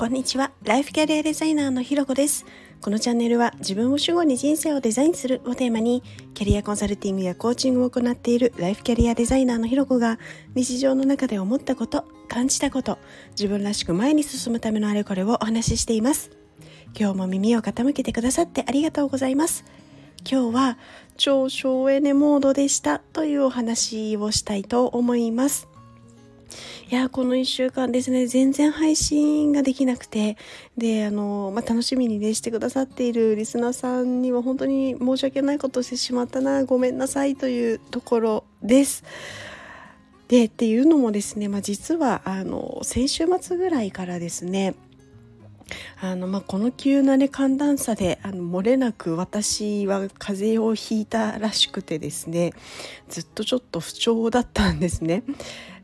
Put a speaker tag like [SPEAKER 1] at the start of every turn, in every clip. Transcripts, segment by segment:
[SPEAKER 1] こんにちは。ライフキャリアデザイナーのひろこです。このチャンネルは自分を主語に人生をデザインするをテーマに、キャリアコンサルティングやコーチングを行っているライフキャリアデザイナーのひろこが、日常の中で思ったこと、感じたこと、自分らしく前に進むためのあれこれをお話ししています。今日も耳を傾けてくださってありがとうございます。今日は超省エネモードでしたというお話をしたいと思います。いやこの1週間ですね全然配信ができなくてであの、まあ、楽しみにねしてくださっているリスナーさんには本当に申し訳ないことをしてしまったなごめんなさいというところです。でっていうのもですね、まあ、実はあの先週末ぐらいからですねあのまあ、この急な、ね、寒暖差であの漏れなく私は風邪をひいたらしくてですねずっとちょっと不調だったんですね。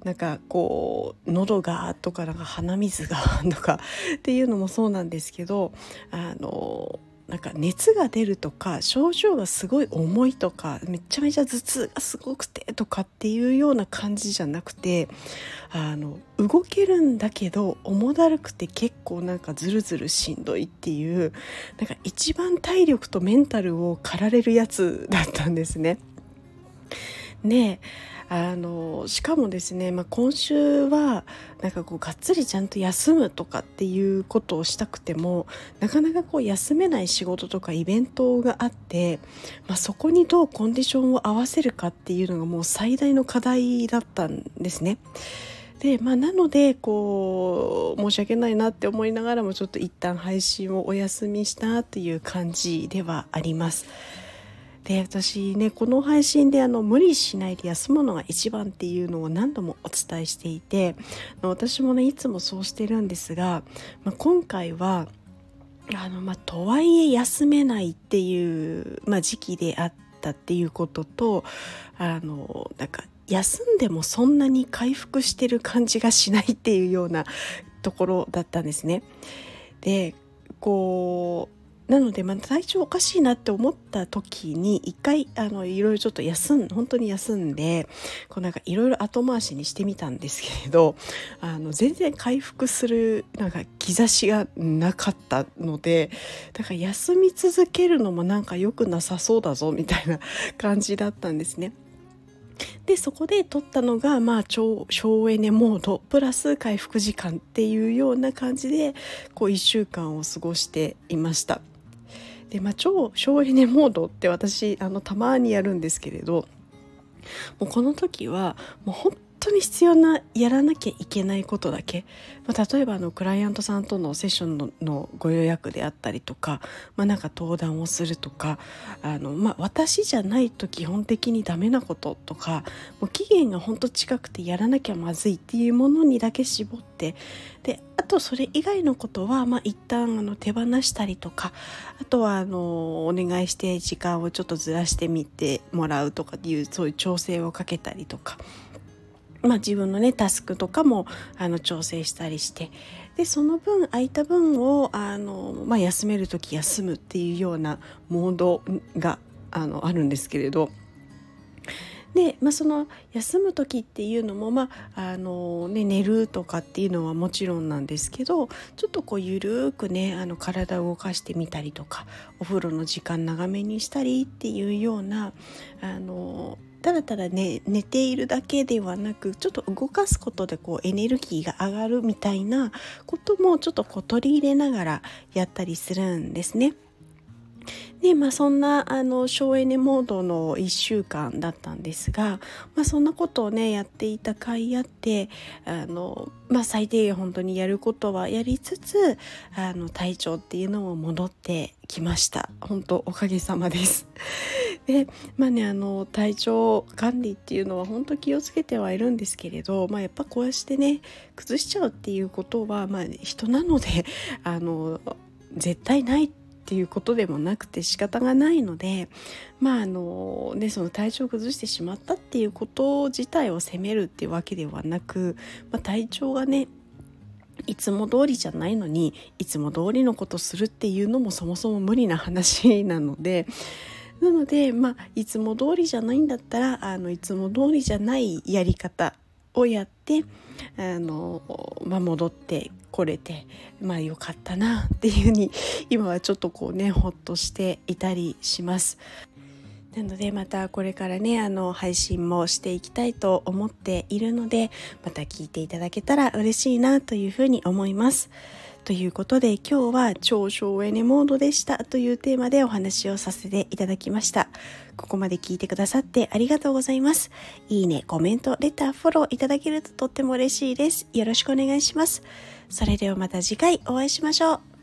[SPEAKER 1] なんかこう喉がとかなんか鼻水がとか っていうのもそうなんですけどあのなんか熱が出るとか症状がすごい重いとかめちゃめちゃ頭痛がすごくてとかっていうような感じじゃなくてあの動けるんだけど重だるくて結構なんかズルズルしんどいっていうなんか一番体力とメンタルを駆られるやつだったんですね。ねあのしかもですね、まあ、今週はなんかこうがっつりちゃんと休むとかっていうことをしたくてもなかなかこう休めない仕事とかイベントがあって、まあ、そこにどうコンディションを合わせるかっていうのがもう最大の課題だったんですね。でまあ、なのでこう申し訳ないなって思いながらもちょっと一旦配信をお休みしたっていう感じではあります。で私ねこの配信であの無理しないで休むのが一番っていうのを何度もお伝えしていて私もねいつもそうしてるんですが、まあ、今回はあのまあ、とはいえ休めないっていう、まあ、時期であったっていうこととあのなんか休んでもそんなに回復してる感じがしないっていうようなところだったんですね。でこうなので、まあ、体調おかしいなって思った時に一回あのいろいろちょっと休ん本当に休んでこうなんかいろいろ後回しにしてみたんですけれどあの全然回復するなんか兆しがなかったのでだから休み続けるのもなんか良くなさそうだぞみたいな感じだったんですね。でそこで取ったのが、まあ、超省エネモードプラス回復時間っていうような感じでこう1週間を過ごしていました。で、まあ、超省エネモードって私あのたまにやるんですけれどもうこの時はもう本当に必要なやらなきゃいけないことだけ、まあ、例えばあのクライアントさんとのセッションのご予約であったりとか、まあ、なんか登壇をするとかあの、まあ、私じゃないと基本的にダメなこととかもう期限が本当近くてやらなきゃまずいっていうものにだけ絞ってであとそれ以外のことは、まあ、一旦あの手放したりとかあとはあのお願いして時間をちょっとずらしてみてもらうとかっていうそういう調整をかけたりとか。まあ、自分のねタスクとかもあの調整したりしてでその分空いた分をあの、まあ、休める時休むっていうようなモードがあのあるんですけれど。で、まあ、その休む時っていうのも、まああのね、寝るとかっていうのはもちろんなんですけどちょっとこうゆるくねあの体を動かしてみたりとかお風呂の時間長めにしたりっていうようなあのただただね寝ているだけではなくちょっと動かすことでこうエネルギーが上がるみたいなこともちょっとこう取り入れながらやったりするんですね。でまあそんなあの省エネモードの1週間だったんですが、まあ、そんなことをねやっていた甲斐あってあの、まあ、最低限本当にやることはやりつつあの体調っていうのも戻ってきました本当おかげさまです。でまあねあの体調管理っていうのは本当気をつけてはいるんですけれど、まあ、やっぱこうしてね崩しちゃうっていうことは、まあ、人なので あの絶対ないっていうことでもなくて仕方がないのでまああのねその体調を崩してしまったっていうこと自体を責めるっていうわけではなく、まあ、体調がねいつも通りじゃないのにいつも通りのことするっていうのもそもそも無理な話なのでなのでまあいつも通りじゃないんだったらあのいつも通りじゃないやり方をやってあの、まあ、戻って来れてまあよかったなっていうふうに今はちょっとこうねほっとしていたりします。なのでまたこれからねあの配信もしていきたいと思っているのでまた聞いていただけたら嬉しいなというふうに思います。ということで今日は超省エネモードでしたというテーマでお話をさせていただきました。ここまで聞いてくださってありがとうございます。いいね、コメント、レター、フォローいただけるととっても嬉しいです。よろしくお願いします。それではまた次回お会いしましょう。